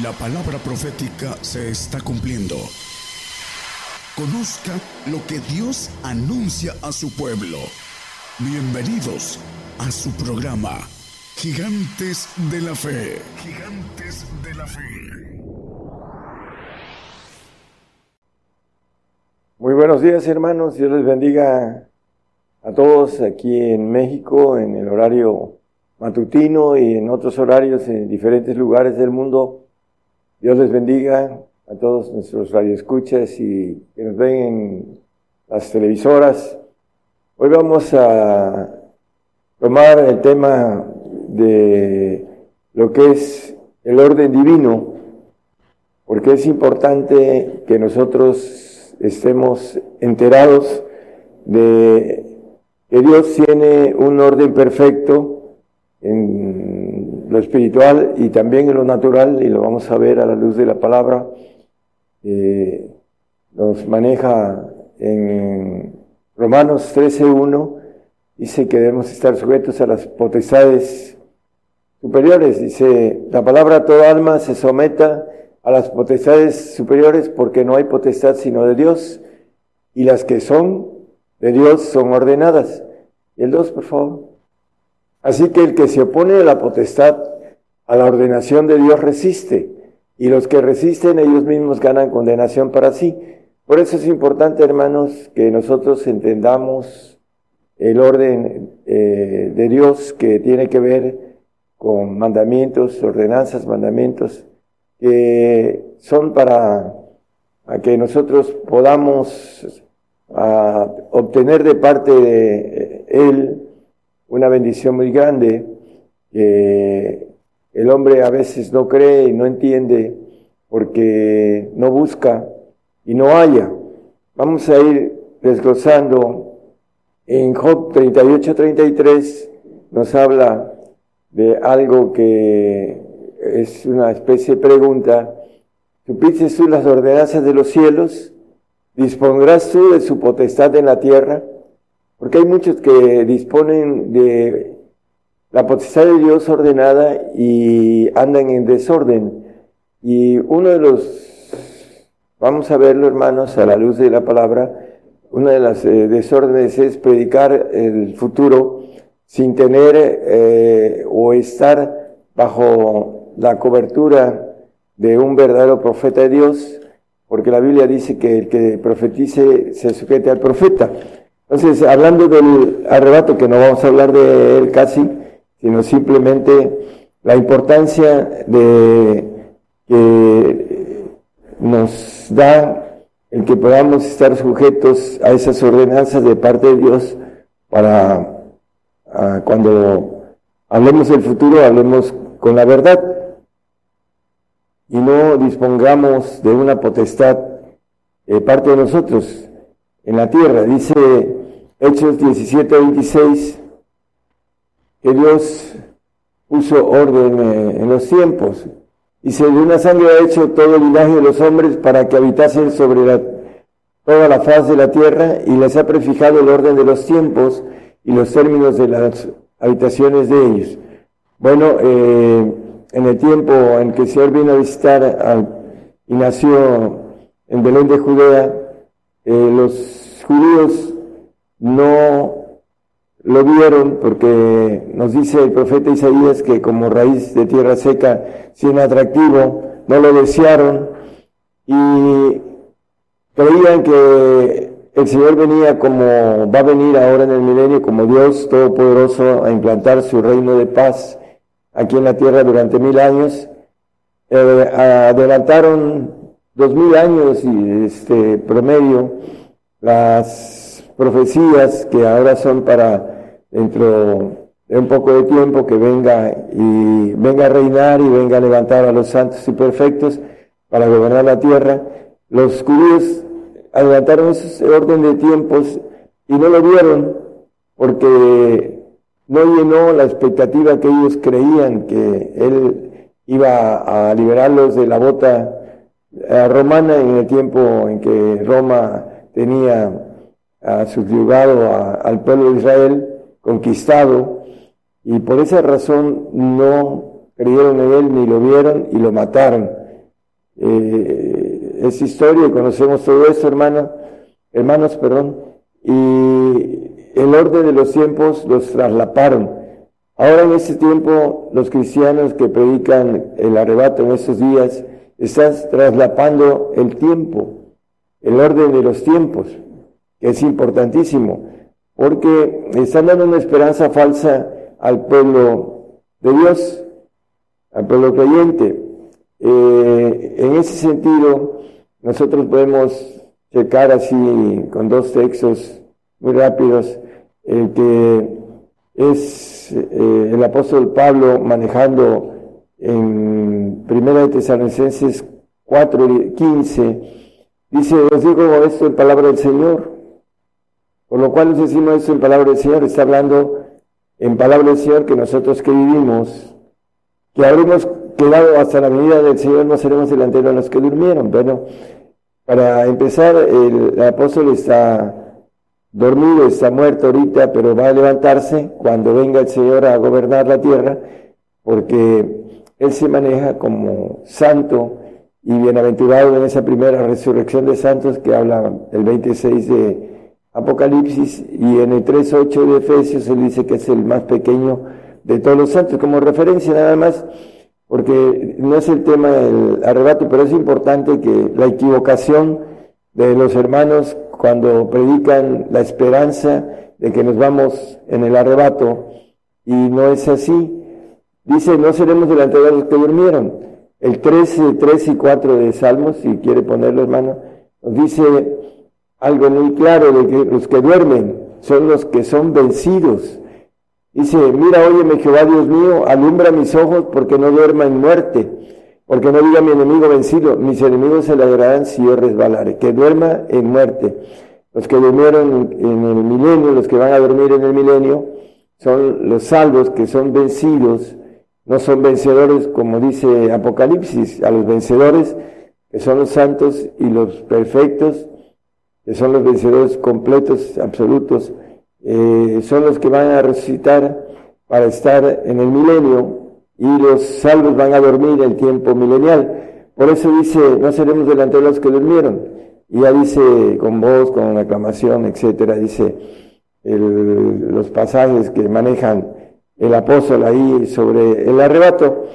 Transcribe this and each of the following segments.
La palabra profética se está cumpliendo. Conozca lo que Dios anuncia a su pueblo. Bienvenidos a su programa, Gigantes de la Fe. Gigantes de la Fe. Muy buenos días hermanos, Dios les bendiga a todos aquí en México, en el horario matutino y en otros horarios en diferentes lugares del mundo. Dios les bendiga a todos nuestros radioescuchas y que nos ven en las televisoras. Hoy vamos a tomar el tema de lo que es el orden divino, porque es importante que nosotros estemos enterados de que Dios tiene un orden perfecto en lo espiritual y también en lo natural, y lo vamos a ver a la luz de la palabra, eh, nos maneja en Romanos 13.1, dice que debemos estar sujetos a las potestades superiores. Dice, la palabra toda alma se someta a las potestades superiores porque no hay potestad sino de Dios, y las que son de Dios son ordenadas. El 2, por favor. Así que el que se opone a la potestad, a la ordenación de Dios, resiste. Y los que resisten, ellos mismos ganan condenación para sí. Por eso es importante, hermanos, que nosotros entendamos el orden eh, de Dios que tiene que ver con mandamientos, ordenanzas, mandamientos, que son para que nosotros podamos obtener de parte de Él una bendición muy grande que el hombre a veces no cree y no entiende porque no busca y no haya. Vamos a ir desglosando en Job 38-33 nos habla de algo que es una especie de pregunta. ¿Supiste tú las ordenanzas de los cielos? ¿Dispondrás tú de su potestad en la tierra? Porque hay muchos que disponen de la potestad de Dios ordenada y andan en desorden. Y uno de los, vamos a verlo hermanos, a la luz de la palabra, una de las eh, desórdenes es predicar el futuro sin tener eh, o estar bajo la cobertura de un verdadero profeta de Dios, porque la Biblia dice que el que profetice se sujete al profeta. Entonces, hablando del arrebato, que no vamos a hablar de él casi, sino simplemente la importancia de que nos da el que podamos estar sujetos a esas ordenanzas de parte de Dios para cuando hablemos del futuro, hablemos con la verdad y no dispongamos de una potestad de parte de nosotros en la tierra. Dice Hechos 17, 26, que Dios puso orden eh, en los tiempos. Dice, de una sangre ha hecho todo el linaje de los hombres para que habitasen sobre la, toda la faz de la tierra y les ha prefijado el orden de los tiempos y los términos de las habitaciones de ellos. Bueno, eh, en el tiempo en que el Señor vino a visitar y nació en Belén de Judea, eh, los judíos no lo vieron porque nos dice el profeta Isaías que como raíz de tierra seca, sin atractivo, no lo desearon y creían que el Señor venía como va a venir ahora en el milenio como Dios Todopoderoso a implantar su reino de paz aquí en la tierra durante mil años. Eh, adelantaron dos mil años y este promedio las profecías que ahora son para dentro de un poco de tiempo que venga y venga a reinar y venga a levantar a los santos y perfectos para gobernar la tierra. Los judíos adelantaron ese orden de tiempos y no lo vieron porque no llenó la expectativa que ellos creían que él iba a liberarlos de la bota eh, romana en el tiempo en que Roma tenía ha subyugado al pueblo de Israel, conquistado, y por esa razón no creyeron en él ni lo vieron y lo mataron. eh, es historia y conocemos todo esto, hermano, hermanos, perdón, y el orden de los tiempos los traslaparon. Ahora en este tiempo los cristianos que predican el arrebato en estos días están traslapando el tiempo, el orden de los tiempos, es importantísimo, porque están dando una esperanza falsa al pueblo de Dios, al pueblo creyente. Eh, en ese sentido, nosotros podemos checar así con dos textos muy rápidos, el que es eh, el apóstol Pablo manejando en Primera de Tesalonicenses 4, 15, dice, os digo esto en palabra del Señor, por lo cual nos decimos esto en palabra del Señor, está hablando en palabra del Señor que nosotros que vivimos, que habremos quedado hasta la venida del Señor, no seremos delanteros de los que durmieron. Bueno, para empezar, el, apóstol está dormido, está muerto ahorita, pero va a levantarse cuando venga el Señor a gobernar la tierra, porque Él se maneja como santo y bienaventurado en esa primera resurrección de santos que habla el 26 de Apocalipsis y en el 3.8 de Efesios Él dice que es el más pequeño de todos los santos, como referencia nada más porque no es el tema del arrebato, pero es importante que la equivocación de los hermanos cuando predican la esperanza de que nos vamos en el arrebato, y no es así. Dice, no seremos delante de los que durmieron. El 13, 3 y 4 de Salmos, si quiere ponerlo hermano, nos dice algo muy claro de que los que duermen son los que son vencidos. Dice, mira, óyeme Jehová Dios mío, alumbra mis ojos porque no duerma en muerte, porque no diga mi enemigo vencido, mis enemigos se ladrarán si yo resbalare, que duerma en muerte. Los que durmieron en el milenio, los que van a dormir en el milenio, son los salvos que son vencidos, no son vencedores como dice Apocalipsis, a los vencedores, que son los santos y los perfectos, que son los vencedores completos, absolutos, eh, son los que van a resucitar para estar en el milenio y los salvos van a dormir el tiempo milenial. Por eso dice, no seremos delante de los que durmieron. Y ya dice con voz, con aclamación, etcétera, dice los pasajes que manejan el apóstol ahí sobre el arrebato,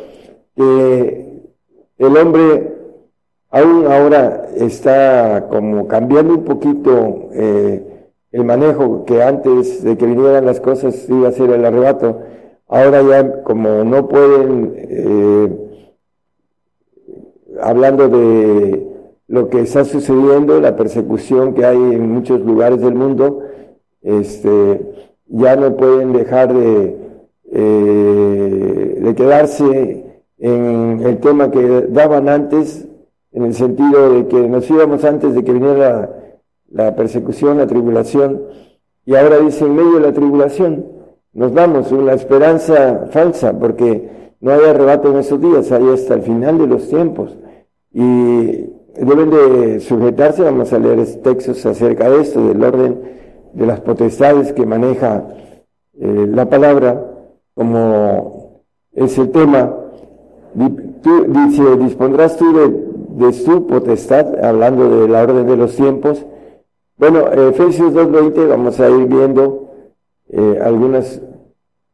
que el hombre aún ahora está como cambiando un poquito eh, el manejo que antes de que vinieran las cosas iba a ser el arrebato, ahora ya como no pueden, eh, hablando de lo que está sucediendo, la persecución que hay en muchos lugares del mundo, este, ya no pueden dejar de, eh, de quedarse en el tema que daban antes, en el sentido de que nos íbamos antes de que viniera la persecución, la tribulación, y ahora dice en medio de la tribulación, nos vamos, una esperanza falsa, porque no hay arrebato en esos días, hay hasta el final de los tiempos. Y deben de sujetarse, vamos a leer textos acerca de esto, del orden de las potestades que maneja eh, la palabra, como es el tema. Dice, dispondrás tú de, de su potestad, hablando de la orden de los tiempos, bueno, Efesios 2.20 vamos a ir viendo eh, algunos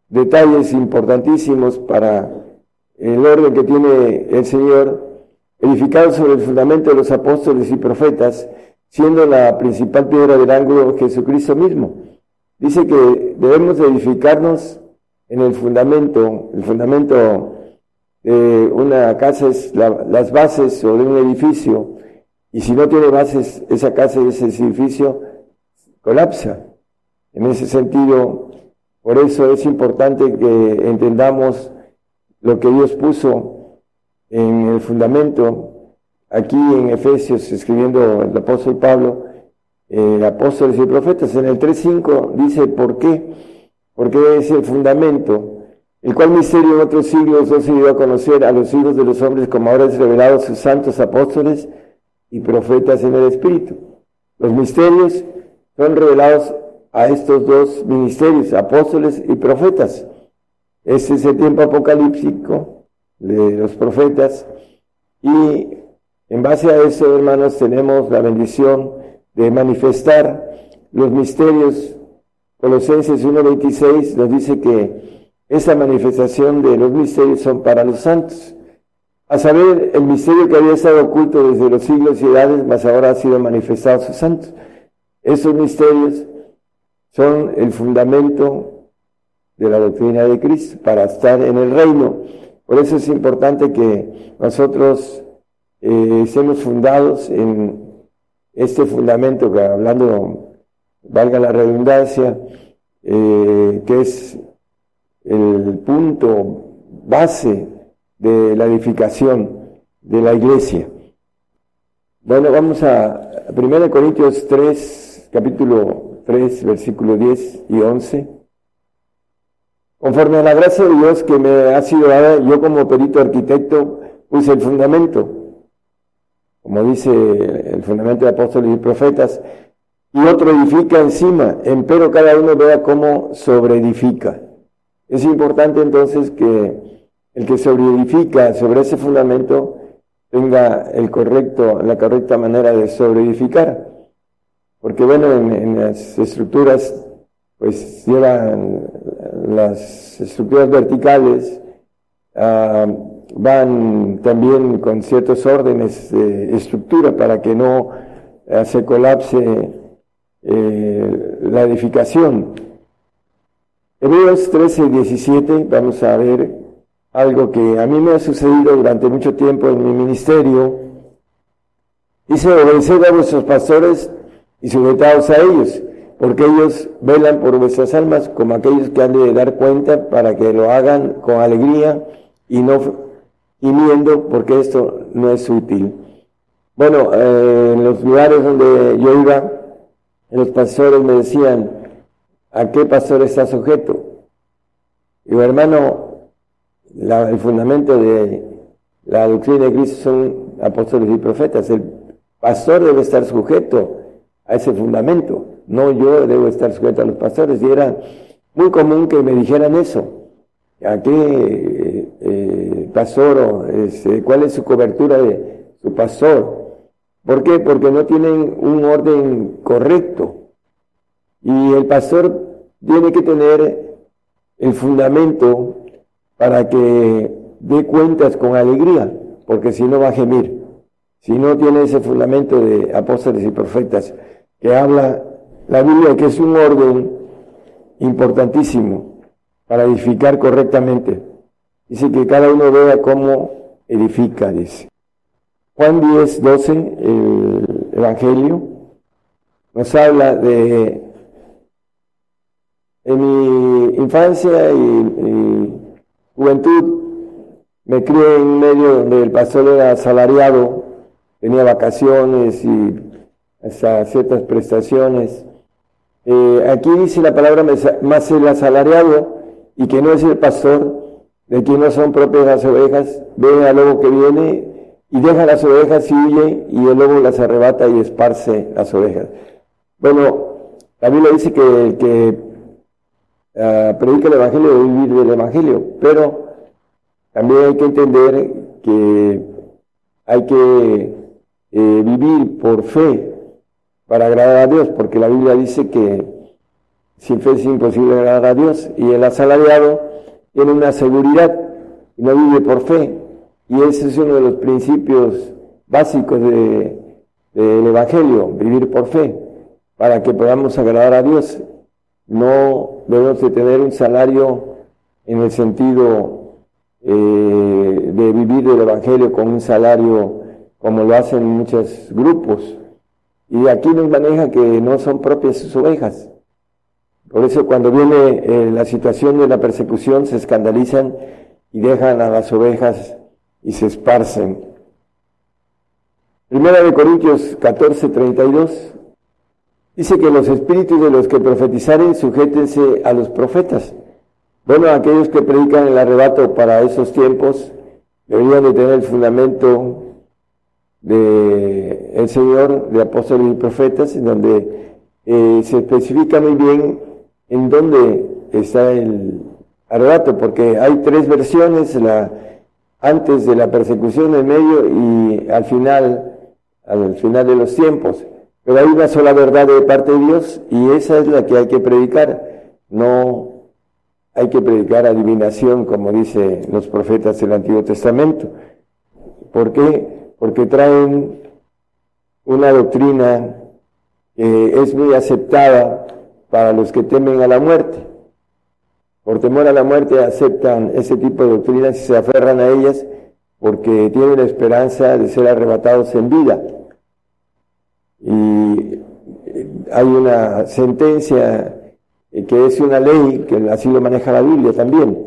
detalles importantísimos para el orden que tiene el Señor, edificado sobre el fundamento de los apóstoles y profetas, siendo la principal piedra del ángulo Jesucristo mismo. Dice que debemos edificarnos en el fundamento, el fundamento de una casa es las bases o de un edificio, y si no tiene bases, esa casa y ese edificio colapsa. En ese sentido, por eso es importante que entendamos lo que Dios puso en el fundamento. Aquí en Efesios, escribiendo el apóstol Pablo, eh, apóstoles y profetas, en el 3.5 dice, ¿por qué? Porque es el fundamento, el cual misterio en otros siglos se dio a conocer a los hijos de los hombres como ahora es revelado a sus santos apóstoles, y profetas en el Espíritu. Los misterios son revelados a estos dos ministerios, apóstoles y profetas. Este es el tiempo apocalíptico de los profetas y En base a eso, hermanos, tenemos la bendición de manifestar los misterios. Colosenses 1.26 nos dice que esa manifestación de los misterios son para los santos. A saber, el misterio que había estado oculto desde los siglos y edades, mas ahora ha sido manifestado a sus santos. Esos misterios son el fundamento de la doctrina de Cristo para estar en el reino. Por eso es importante que nosotros eh, estemos fundados en este fundamento que hablando, valga la redundancia, eh, que es el punto base de la edificación de la iglesia. Bueno, vamos a 1 Corintios 3, capítulo 3, versículo 10 y 11. Conforme a la gracia de Dios que me ha sido dada, yo como perito arquitecto puse el fundamento como dice el fundamento de apóstoles y profetas, y otro edifica encima, empero cada uno vea cómo sobreedifica. Es importante entonces que el que sobreedifica sobre ese fundamento tenga el correcto, la correcta manera de sobreedificar. Porque bueno, en, las estructuras, pues llevan las estructuras verticales, a van también con ciertos órdenes de estructura para que no eh, se colapse eh, la edificación. Hebreos 13, 17, vamos a ver algo que a mí me ha sucedido durante mucho tiempo en mi ministerio. Dice, obedeced a vuestros pastores y sujetaos a ellos, porque ellos velan por vuestras almas como aquellos que han de dar cuenta para que lo hagan con alegría y no miendo porque esto no es útil. Bueno, eh, en los lugares donde yo iba, los pastores me decían, ¿a qué pastor está sujeto? Y hermano, el fundamento de la doctrina de Cristo son apóstoles y profetas. El pastor debe estar sujeto a ese fundamento, no yo debo estar sujeto a los pastores. Y era muy común que me dijeran eso. ¿A qué eh, pastor este, cuál es su cobertura de su pastor? ¿Por qué? Porque no tienen un orden correcto. Y el pastor tiene que tener el fundamento para que dé cuentas con alegría, porque si no va a gemir. Si no tiene ese fundamento de apóstoles y profetas que habla la Biblia, que es un orden importantísimo para edificar correctamente. Dice que cada uno vea cómo edifica, dice. Juan 10, 12, el Evangelio, nos habla de en mi infancia y, juventud me crié en medio donde el pastor era asalariado, tenía vacaciones y hasta ciertas prestaciones. Eh, aquí dice la palabra más el asalariado y que no es el pastor, de quien no son propias las ovejas, ve al lobo que viene y deja las ovejas y huye y el lobo las arrebata y esparce las ovejas. Bueno, la Biblia dice que el que ah, predica el Evangelio debe vivir del Evangelio, pero también hay que entender que hay que eh, vivir por fe para agradar a Dios, porque la Biblia dice que sin fe es imposible agradar a Dios. Y el asalariado tiene una seguridad y no vive por fe. Y ese es uno de los principios básicos del Evangelio, vivir por fe, para que podamos agradar a Dios. No debemos de tener un salario en el sentido eh, de vivir el Evangelio con un salario como lo hacen muchos grupos. Y aquí nos maneja que no son propias sus ovejas. Por eso cuando viene eh, la situación de la persecución se escandalizan y dejan a las ovejas y se esparcen. Primera de Corintios 14, 32 dice que los espíritus de los que profetizaren sujétense a los profetas. Bueno, aquellos que predican el arrebato para esos tiempos deberían de tener el fundamento de el Señor, de apóstoles y profetas, en donde eh, se especifica muy bien en dónde está el arrebato, porque hay tres versiones, la antes de la persecución, en medio y al final, al final de los tiempos. Pero hay una sola verdad de parte de Dios y esa es la que hay que predicar. No hay que predicar adivinación, como dicen los profetas del Antiguo Testamento. ¿Por qué? Porque traen una doctrina que es muy aceptada para los que temen a la muerte. Por temor a la muerte aceptan ese tipo de doctrinas y se aferran a ellas porque tienen la esperanza de ser arrebatados en vida. Y hay una sentencia que es una ley, que así lo maneja la Biblia también.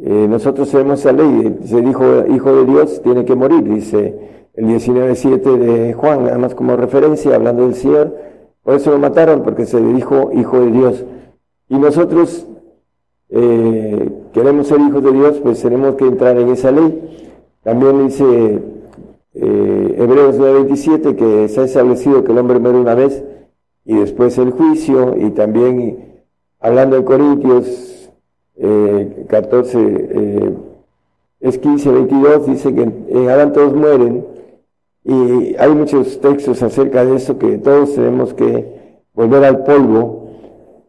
Eh, nosotros tenemos esa ley, se dijo, hijo de Dios tiene que morir, dice el 19.7 de Juan, nada más como referencia, hablando del Señor, por eso lo mataron, porque se dijo hijo de Dios. Y nosotros eh, queremos ser hijos de Dios, pues tenemos que entrar en esa ley. También dice eh, Hebreos 9.27 que se ha establecido que el hombre muere una vez y después el juicio, y también hablando en Corintios 14, eh, es 15, 22, dice que en Adán todos mueren, y hay muchos textos acerca de eso que todos tenemos que volver al polvo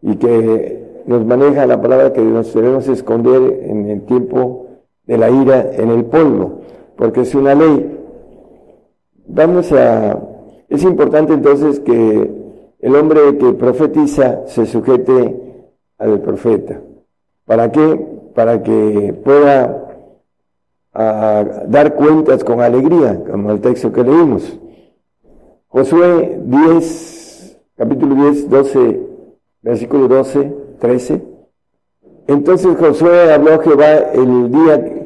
y que nos maneja la palabra que nos debemos esconder en el tiempo de la ira en el polvo, porque es una ley. Vamos a... Es importante entonces que el hombre que profetiza se sujete al profeta. ¿Para qué? Para que pueda dar cuentas con alegría, como el texto que leímos. Josué 10, capítulo 10, 12, versículo 12, 13. Entonces Josué habló a Jehová el día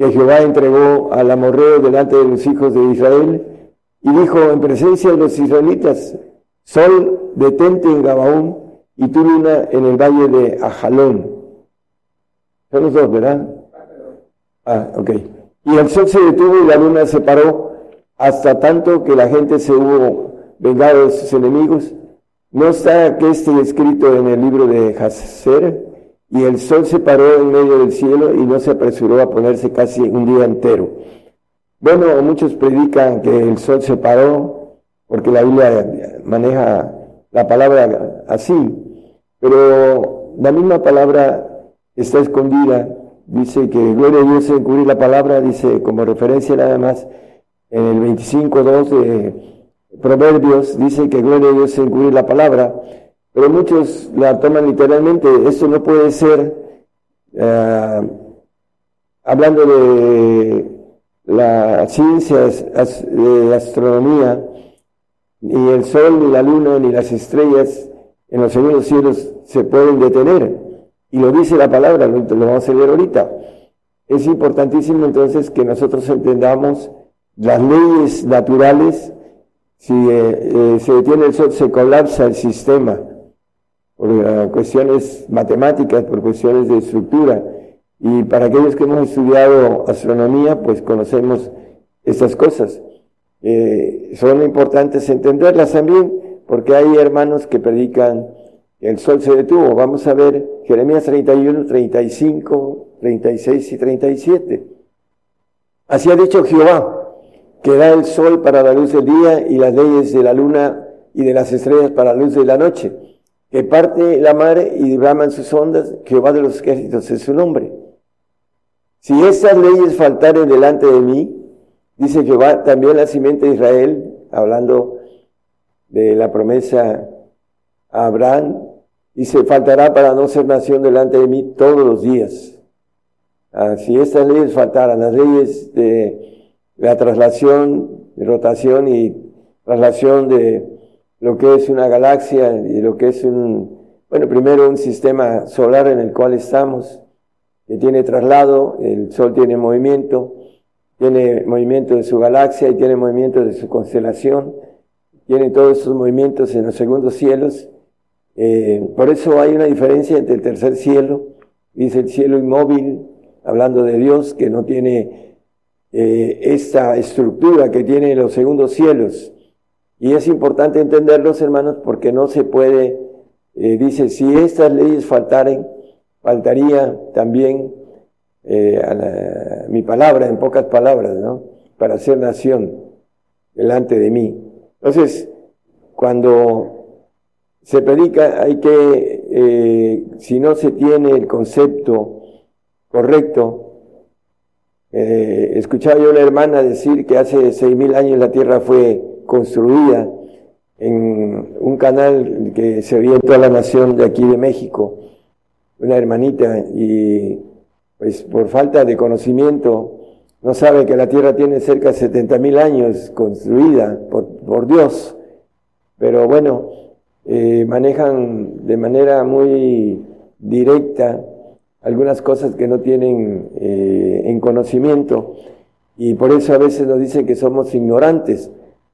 que Jehová entregó al amorreo delante de los hijos de Israel y dijo en presencia de los israelitas, Sol, detente en Gabaón y tu luna en el valle de Ajalón. Son los dos, ¿verdad? Ah, ok. Y el sol se detuvo y la luna se paró hasta tanto que la gente se hubo vengado de sus enemigos. No está que esté escrito en el libro de Hazer, y el sol se paró en medio del cielo y no se apresuró a ponerse casi un día entero. Bueno, muchos predican que el sol se paró porque la Biblia maneja la palabra así, pero la misma palabra está escondida dice que gloria a Dios en cubrir la palabra, dice como referencia nada más en el 25.2 de Proverbios, dice que gloria a Dios en cubrir la palabra, pero muchos la toman literalmente, esto no puede ser, eh, hablando de la ciencia de astronomía, ni el sol, ni la luna, ni las estrellas en los segundos cielos se pueden detener. Y lo dice la palabra, lo, vamos a leer ahorita. Es importantísimo entonces que nosotros entendamos las leyes naturales. Si eh, eh, se detiene el sol, se colapsa el sistema por eh, cuestiones matemáticas, por cuestiones de estructura. Y para aquellos que hemos estudiado astronomía, pues conocemos estas cosas. son importantes entenderlas también, porque hay hermanos que predican el sol se detuvo. Vamos a ver Jeremías 31, 35, 36 y 37. Así ha dicho Jehová, que da el sol para la luz del día y las leyes de la luna y de las estrellas para la luz de la noche, que parte la mar y derraman sus ondas, Jehová de los ejércitos es su nombre. Si estas leyes faltaren delante de mí, dice Jehová, también la simiente de Israel, hablando de la promesa a Abraham, se faltará para no ser nación delante de mí todos los días. Ah, si estas leyes faltaran, las leyes de la traslación, de rotación y traslación de lo que es una galaxia y lo que es un, bueno, primero un sistema solar en el cual estamos, que tiene traslado, el Sol tiene movimiento, tiene movimiento de su galaxia y tiene movimiento de su constelación, tiene todos esos movimientos en los segundos cielos, eh, por eso hay una diferencia entre el tercer cielo, dice el cielo inmóvil, hablando de Dios, que no tiene eh, esta estructura que tiene los segundos cielos. Y es importante entenderlos, hermanos, porque no se puede, eh, dice, si estas leyes faltaren, faltaría también a la mi palabra, en pocas palabras, ¿no? Para ser nación delante de mí. Entonces, cuando se predica, hay que, eh, si no se tiene el concepto correcto, eh, escuchaba yo a una hermana decir que hace seis mil años la tierra fue construida en un canal que se veía en toda la nación de aquí de México, una hermanita, y pues por falta de conocimiento no sabe que la tierra tiene cerca de 70 mil años construida por, por, Dios, pero bueno, eh, manejan de manera muy directa algunas cosas que no tienen eh, en conocimiento y por eso a veces nos dicen que somos ignorantes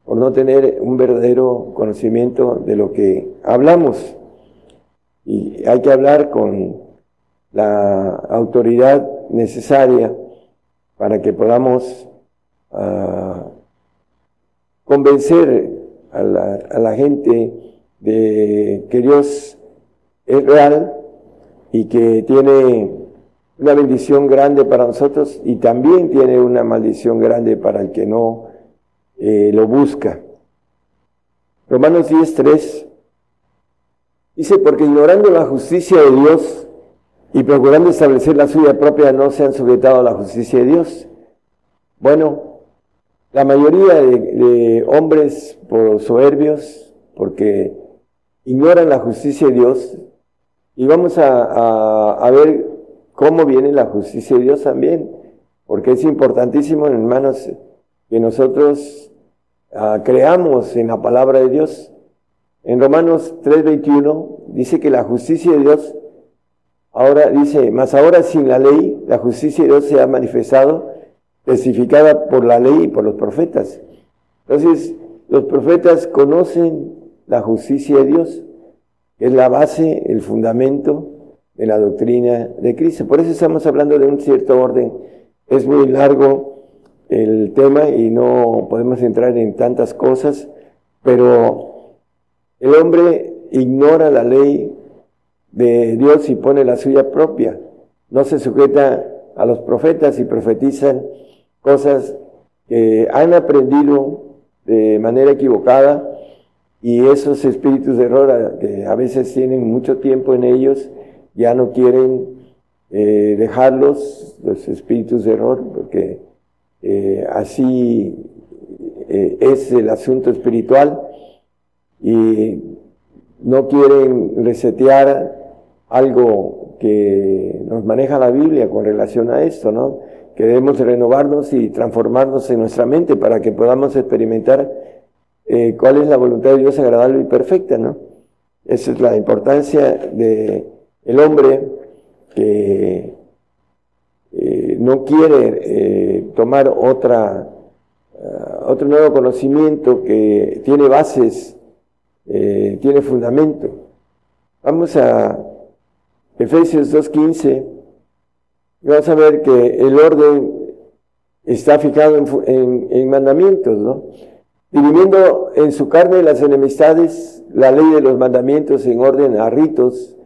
por no tener un verdadero conocimiento de lo que hablamos. Y hay que hablar con la autoridad necesaria para que podamos uh, convencer a la gente de que Dios es real y que tiene una bendición grande para nosotros y también tiene una maldición grande para el que no eh, lo busca. Romanos 10.3 dice, porque ignorando la justicia de Dios, y procurando establecer la suya propia no se han sujetado a la justicia de Dios. Bueno, la mayoría de, hombres por soberbios, porque ignoran la justicia de Dios, y vamos a, ver cómo viene la justicia de Dios también, porque es importantísimo, hermanos, que nosotros ah, creamos en la palabra de Dios. En Romanos 3:21 dice que la justicia de Dios Ahora dice, más ahora sin la ley, la justicia de Dios se ha manifestado, testificada por la ley y por los profetas. Entonces, los profetas conocen la justicia de Dios, es la base, el fundamento de la doctrina de Cristo. Por eso estamos hablando de un cierto orden. Es muy largo el tema y no podemos entrar en tantas cosas, pero el hombre ignora la ley de Dios y pone la suya propia. No se sujeta a los profetas y profetizan cosas que han aprendido de manera equivocada y esos espíritus de error que a veces tienen mucho tiempo en ellos ya no quieren eh, dejarlos, los espíritus de error, porque eh, así eh, es el asunto espiritual y no quieren resetear algo que nos maneja la Biblia con relación a esto, ¿no? Que debemos renovarnos y transformarnos en nuestra mente para que podamos experimentar eh, cuál es la voluntad de Dios agradable y perfecta, ¿no? Esa es la importancia de el hombre que eh, no quiere eh, tomar otra, otro nuevo conocimiento que tiene bases, tiene fundamento. Vamos a Efesios 2.15, vamos a ver que el orden está fijado en, mandamientos, ¿no? Dividiendo en su carne las enemistades, la ley de los mandamientos en orden a ritos,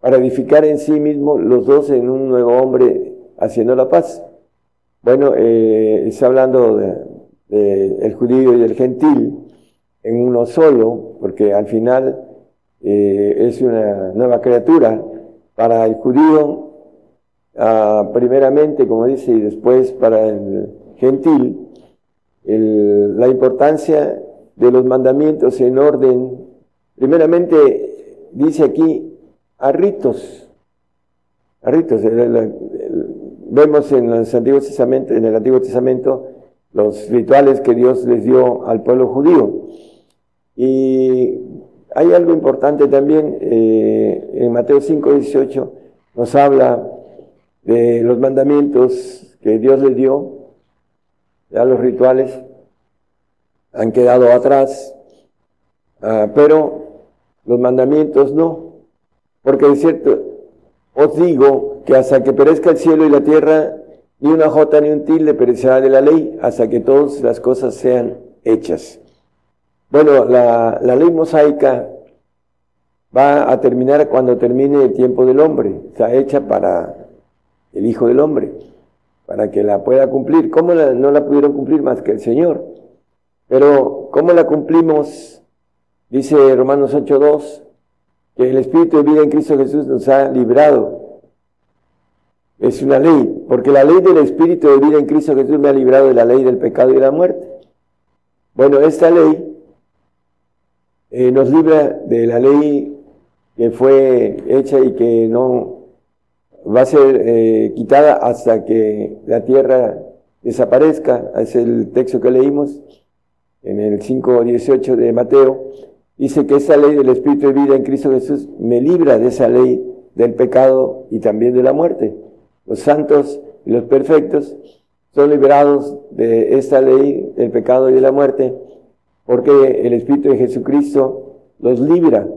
para edificar en sí mismo los dos en un nuevo hombre, haciendo la paz. Bueno, eh, está hablando del judío y del gentil en uno solo, porque al final eh, es una nueva criatura para el judío, ah, primeramente, como dice, y después para el gentil, la importancia de los mandamientos en orden, primeramente dice aquí, a ritos, a ritos, vemos en, los Antiguos Testamento, en el Antiguo Testamento los rituales que Dios les dio al pueblo judío. Y hay algo importante también, eh, en Mateo 5, 18 nos habla de los mandamientos que Dios les dio, ya los rituales han quedado atrás, ah, pero los mandamientos no, porque es cierto, os digo que hasta que perezca el cielo y la tierra, ni una jota ni un tilde perecerá de la ley, hasta que todas las cosas sean hechas. Bueno, la, ley mosaica va a terminar cuando termine el tiempo del hombre, está hecha para el Hijo del Hombre, para que la pueda cumplir. ¿Cómo no la pudieron cumplir más que el Señor? Pero, ¿cómo la cumplimos? Dice Romanos 8.2, que el Espíritu de vida en Cristo Jesús nos ha librado. Es una ley, porque la ley del Espíritu de vida en Cristo Jesús me ha librado de la ley del pecado y de la muerte. Bueno, esta ley eh, nos libra de la ley que fue hecha y que no va a ser eh, quitada hasta que la tierra desaparezca. Es el texto que leímos en el 5.18 de Mateo. Dice que esa ley del Espíritu de vida en Cristo Jesús me libra de esa ley del pecado y también de la muerte. Los santos y los perfectos son liberados de esta ley del pecado y de la muerte porque el Espíritu de Jesucristo los libra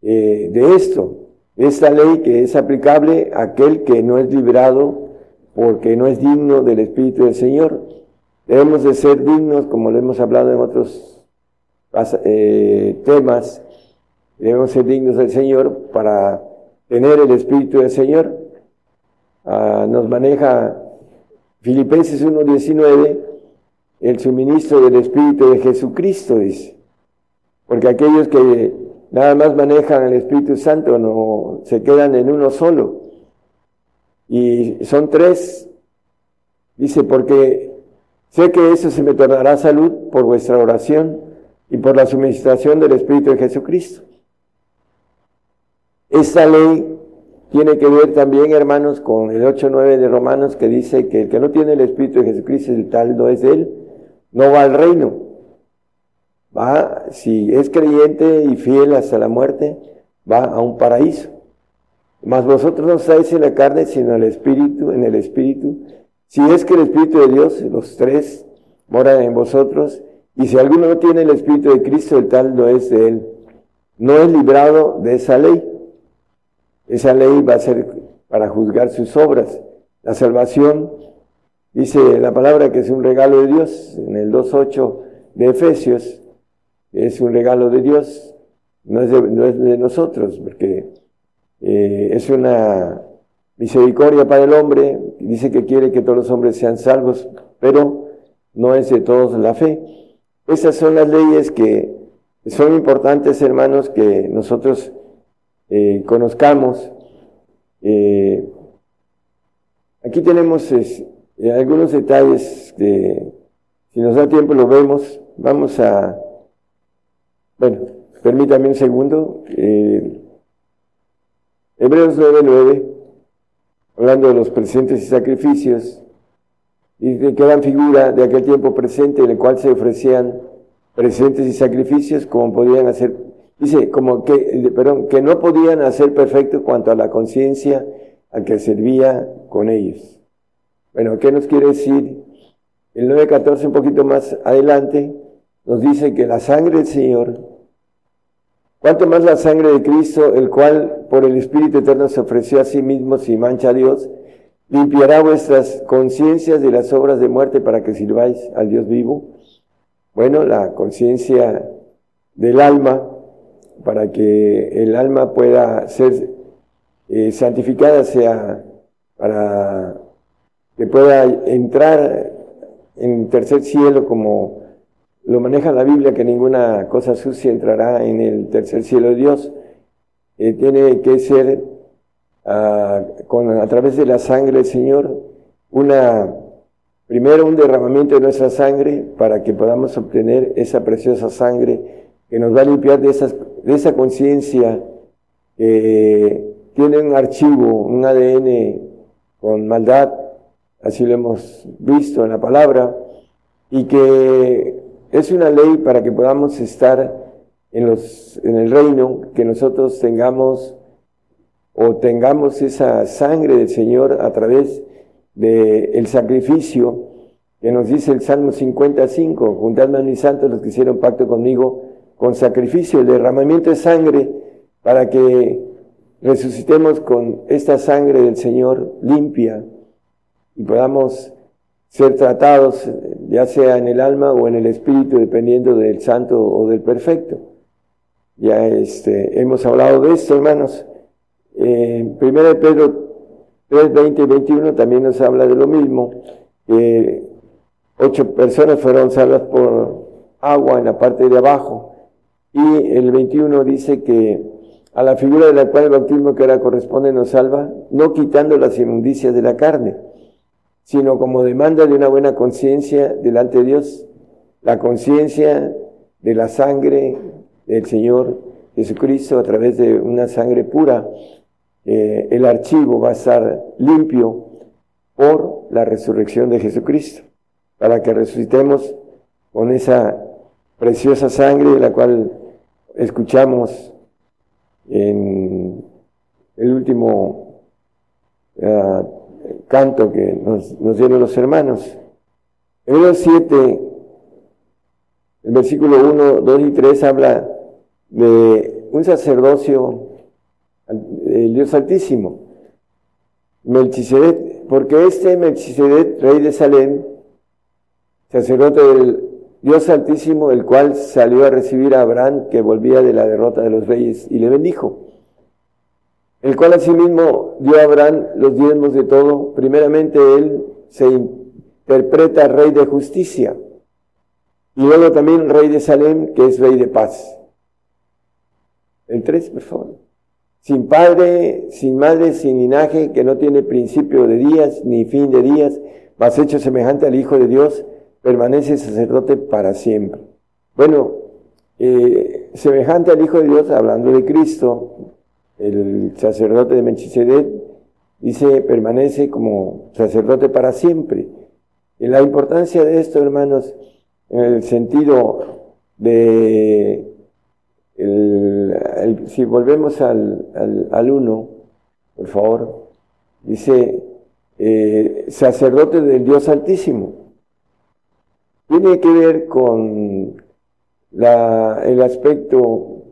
eh, de esto. Esta ley que es aplicable a aquel que no es librado porque no es digno del Espíritu del Señor. Debemos de ser dignos, como lo hemos hablado en otros eh, temas, debemos ser dignos del Señor para tener el Espíritu del Señor. Ah, nos maneja Filipenses 1.19, el suministro del Espíritu de Jesucristo, dice. Porque aquellos que nada más manejan el Espíritu Santo, no se quedan en uno solo. Y son tres. Dice, porque sé que eso se me tornará salud por vuestra oración y por la suministración del Espíritu de Jesucristo. Esta ley tiene que ver también, hermanos, con el 8.9 de Romanos que dice que el que no tiene el Espíritu de Jesucristo, el tal no es él, no va al reino va, si es creyente y fiel hasta la muerte, va a un paraíso. Mas vosotros no estáis en la carne, sino en el Espíritu, en el Espíritu. Si es que el Espíritu de Dios, los tres, moran en vosotros, y si alguno no tiene el Espíritu de Cristo, el tal no es de él. No es librado de esa ley. Esa ley va a ser para juzgar sus obras. La salvación, dice la palabra que es un regalo de Dios, en el 2.8 de Efesios, es un regalo de Dios, no es de, nosotros, porque eh, es una misericordia para el hombre, dice que quiere que todos los hombres sean salvos, pero no es de todos la fe. Esas son las leyes que son importantes, hermanos, que nosotros eh, conozcamos. Eh, aquí tenemos algunos detalles que, si nos da tiempo, lo vemos. Vamos a bueno, permítame un segundo. Eh, Hebreos 9:9, hablando de los presentes y sacrificios, y que dan figura de aquel tiempo presente en el cual se ofrecían presentes y sacrificios como podían hacer, dice, como que, perdón, que no podían hacer perfecto cuanto a la conciencia al que servía con ellos. Bueno, ¿qué nos quiere decir? El 9.14 un poquito más adelante, nos dice que la sangre del Señor, cuanto más la sangre de Cristo, el cual por el Espíritu Eterno se ofreció a sí mismo sin mancha a Dios, limpiará vuestras conciencias de las obras de muerte para que sirváis al Dios vivo. Bueno, la conciencia del alma, para que el alma pueda ser eh, santificada, sea para que pueda entrar en tercer cielo como lo maneja la Biblia que ninguna cosa sucia entrará en el tercer cielo de Dios. Eh, tiene que ser con, a través de la sangre del Señor una primero un derramamiento de nuestra sangre para que podamos obtener esa preciosa sangre que nos va a limpiar de, esas, de esa conciencia que tiene un archivo, un ADN con maldad, así lo hemos visto en la palabra, y que es una ley para que podamos estar en, los, en el reino, que nosotros tengamos o tengamos esa sangre del Señor a través del el sacrificio que nos dice el Salmo 55, juntadme a mis santos los que hicieron pacto conmigo con sacrificio, el derramamiento de sangre para que resucitemos con esta sangre del Señor limpia y podamos ser tratados, ya sea en el alma o en el espíritu, dependiendo del santo o del perfecto. Ya este, hemos hablado de esto, hermanos. En 1 Pedro 3, 20 y 21 también nos habla de lo mismo, ocho personas fueron salvas por agua en la parte de abajo. Y el 21 dice que a la figura de la cual el bautismo que ahora corresponde nos salva, no quitando las inmundicias de la carne, sino como demanda de una buena conciencia delante de Dios, la conciencia de la sangre del Señor Jesucristo a través de una sangre pura. Eh, el archivo va a estar limpio por la resurrección de Jesucristo, para que resucitemos con esa preciosa sangre la cual escuchamos en el último ah, canto que nos, dieron los hermanos. Hebreos 7, el versículo 1, 2 y 3 habla de un sacerdocio del Dios Altísimo, Melchizedek, porque este Melchizedek, rey de Salem, sacerdote del Dios Altísimo, el cual salió a recibir a Abraham que volvía de la derrota de los reyes y le bendijo, el cual asimismo dio a Abraham los diezmos de todo, primeramente él se interpreta rey de justicia y luego también rey de Salem, que es rey de paz. El 3, por favor. Sin padre, sin madre, sin linaje, que no tiene principio de días ni fin de días, mas hecho semejante al Hijo de Dios, permanece sacerdote para siempre. Bueno, eh, semejante al Hijo de Dios, hablando de Cristo, el sacerdote de Melchizedek, dice, permanece como sacerdote para siempre. Y la importancia de esto, hermanos, en el sentido de si volvemos al, al, uno, por favor, dice eh, sacerdote del Dios Altísimo. Tiene que ver con la, el aspecto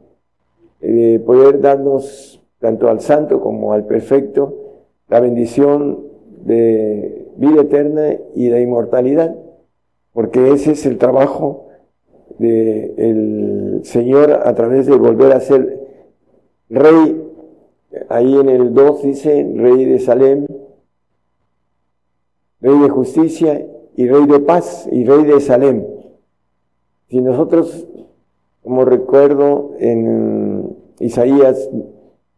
de poder darnos tanto al santo como al perfecto la bendición de vida eterna y de inmortalidad, porque ese es el trabajo del Señor a través de volver a ser rey. Ahí en el 2 dice rey de Salem, rey de justicia y rey de paz y rey de Salem. Si nosotros, como recuerdo en Isaías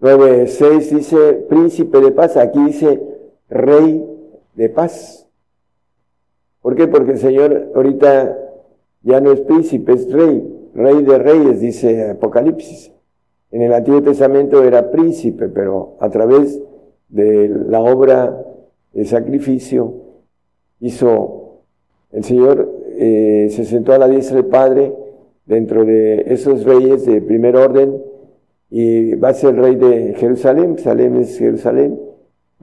9.6 dice príncipe de paz, aquí dice rey de paz. ¿Por qué? Porque el Señor ahorita ya no es príncipe, es rey, rey de reyes, dice Apocalipsis. En el Antiguo Testamento era príncipe, pero a través de la obra de sacrificio hizo el Señor, eh, se sentó a la diestra del Padre dentro de esos reyes de primer orden y va a ser rey de Jerusalén, Salem es Jerusalén,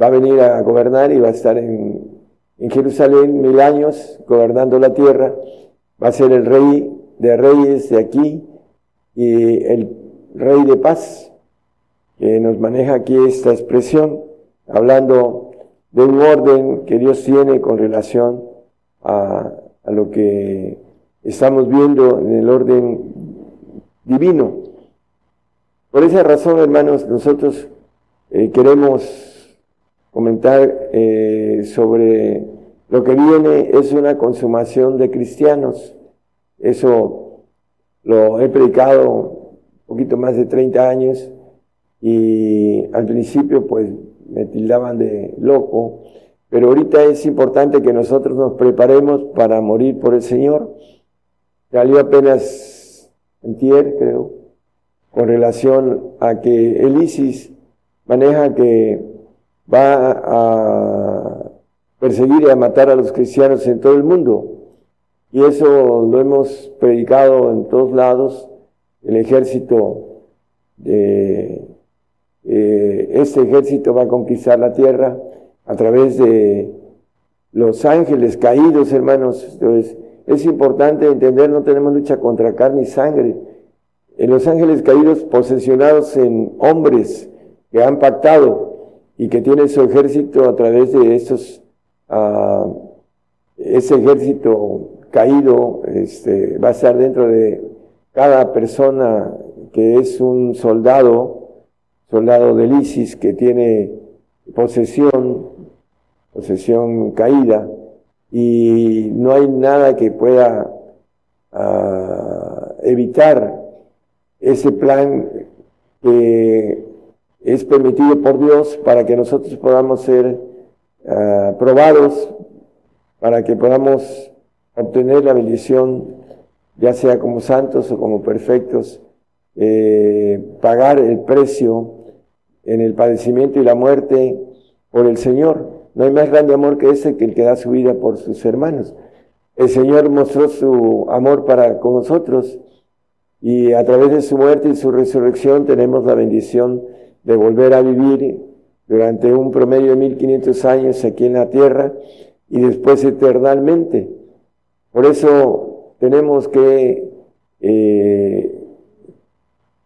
va a venir a gobernar y va a estar en, en Jerusalén mil años gobernando la tierra. Va a ser el rey de reyes de aquí y el rey de paz, que nos maneja aquí esta expresión, hablando de un orden que Dios tiene con relación a, lo que estamos viendo en el orden divino. Por esa razón, hermanos, nosotros eh, queremos comentar eh, sobre lo que viene es una consumación de cristianos. Eso lo he predicado un poquito más de 30 años y al principio pues me tildaban de loco, pero ahorita es importante que nosotros nos preparemos para morir por el Señor. Salió apenas tier, creo, con relación a que el ISIS maneja que va a perseguir y a matar a los cristianos en todo el mundo. Y eso lo hemos predicado en todos lados. El ejército de eh, este ejército va a conquistar la tierra a través de los ángeles caídos, hermanos. Es importante entender, no tenemos lucha contra carne y sangre. En los ángeles caídos posesionados en hombres que han pactado y que tienen su ejército a través de estos ese ejército caído este, va a estar dentro de cada persona que es un soldado, soldado del ISIS que tiene posesión, posesión caída, y no hay nada que pueda ah, evitar ese plan que es permitido por Dios para que nosotros podamos ser uh, probados, para que podamos obtener la bendición, ya sea como santos o como perfectos, eh, pagar el precio en el padecimiento y la muerte por el Señor. No hay más grande amor que ese que el que da su vida por sus hermanos. El Señor mostró su amor para con nosotros y a través de su muerte y su resurrección tenemos la bendición de volver a vivir durante un promedio de 1500 años aquí en la tierra y después eternamente. Por eso tenemos que eh,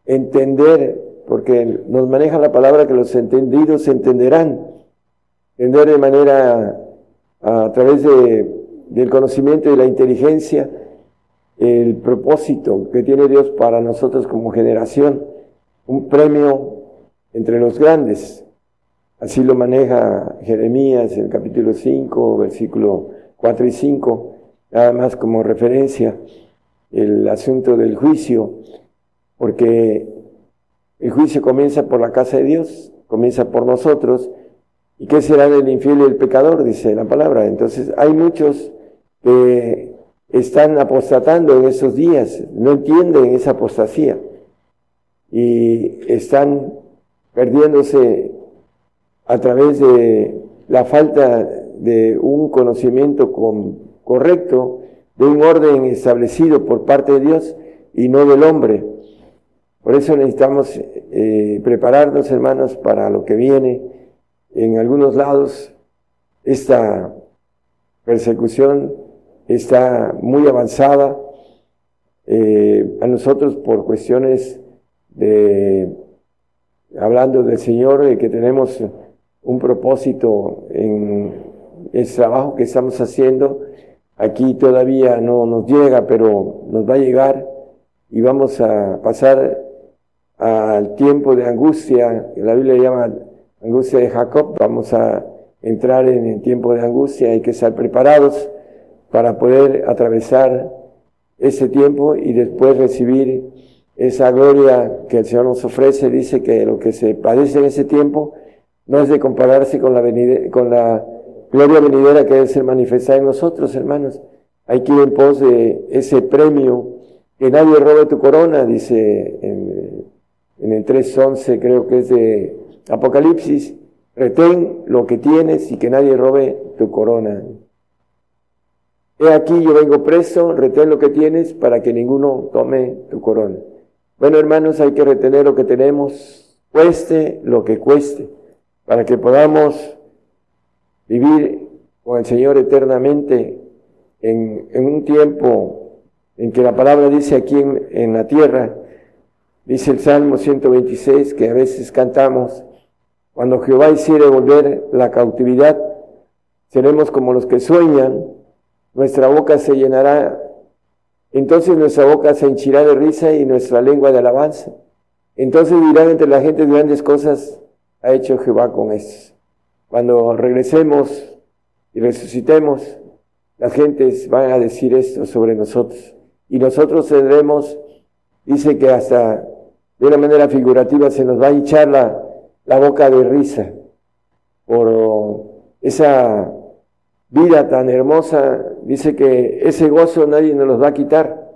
entender, porque nos maneja la palabra que los entendidos entenderán, entender de manera a través de, del conocimiento y la inteligencia el propósito que tiene Dios para nosotros como generación, un premio entre los grandes. Así lo maneja Jeremías en el capítulo 5, versículo 4 y 5, nada más como referencia el asunto del juicio, porque el juicio comienza por la casa de Dios, comienza por nosotros, ¿y qué será del infiel y el pecador? Dice la palabra. Entonces hay muchos que están apostatando en esos días, no entienden esa apostasía y están perdiéndose a través de la falta de un conocimiento correcto, de un orden establecido por parte de Dios y no del hombre. Por eso necesitamos eh, prepararnos, hermanos, para lo que viene. En algunos lados, esta persecución está muy avanzada. Eh, a nosotros, por cuestiones de hablando del Señor, de que tenemos un propósito en el trabajo que estamos haciendo. Aquí todavía no nos llega, pero nos va a llegar y vamos a pasar al tiempo de angustia, la Biblia llama angustia de Jacob, vamos a entrar en el tiempo de angustia, hay que estar preparados para poder atravesar ese tiempo y después recibir esa gloria que el Señor nos ofrece, dice que lo que se padece en ese tiempo no es de compararse con la, con la gloria venidera que debe ser manifestada en nosotros, hermanos. Hay que ir en pos de ese premio, que nadie robe tu corona, dice en, en el 3.11, creo que es de Apocalipsis, retén lo que tienes y que nadie robe tu corona. He aquí yo vengo preso, retén lo que tienes para que ninguno tome tu corona. Bueno, hermanos, hay que retener lo que tenemos, cueste lo que cueste, para que podamos vivir con el Señor eternamente en, un tiempo en que la palabra dice aquí en, en la tierra, dice el Salmo 126, que a veces cantamos, cuando Jehová hiciere volver la cautividad, seremos como los que sueñan, nuestra boca se llenará entonces nuestra boca se henchirá de risa y nuestra lengua de alabanza. Entonces dirán entre la gente grandes cosas ha hecho Jehová con estos. Cuando regresemos y resucitemos, las gentes van a decir esto sobre nosotros. Y nosotros tendremos, dice que hasta de una manera figurativa se nos va a hinchar la, la boca de risa por esa vida tan hermosa, dice que ese gozo nadie nos los va a quitar.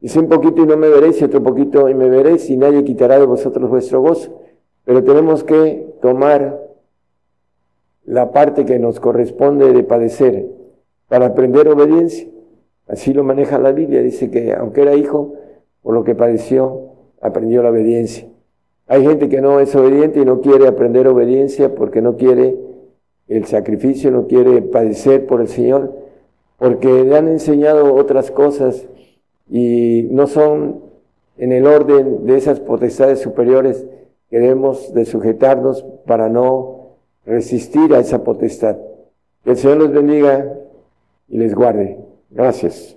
Dice un poquito y no me veréis, y otro poquito y me veréis, y nadie quitará de vosotros vuestro gozo. Pero tenemos que tomar la parte que nos corresponde de padecer para aprender obediencia. Así lo maneja la Biblia, dice que aunque era hijo, por lo que padeció, aprendió la obediencia. Hay gente que no es obediente y no quiere aprender obediencia porque no quiere el sacrificio, no quiere padecer por el Señor, porque le han enseñado otras cosas y no son en el orden de esas potestades superiores que debemos de sujetarnos para no resistir a esa potestad. Que el Señor los bendiga y les guarde. Gracias.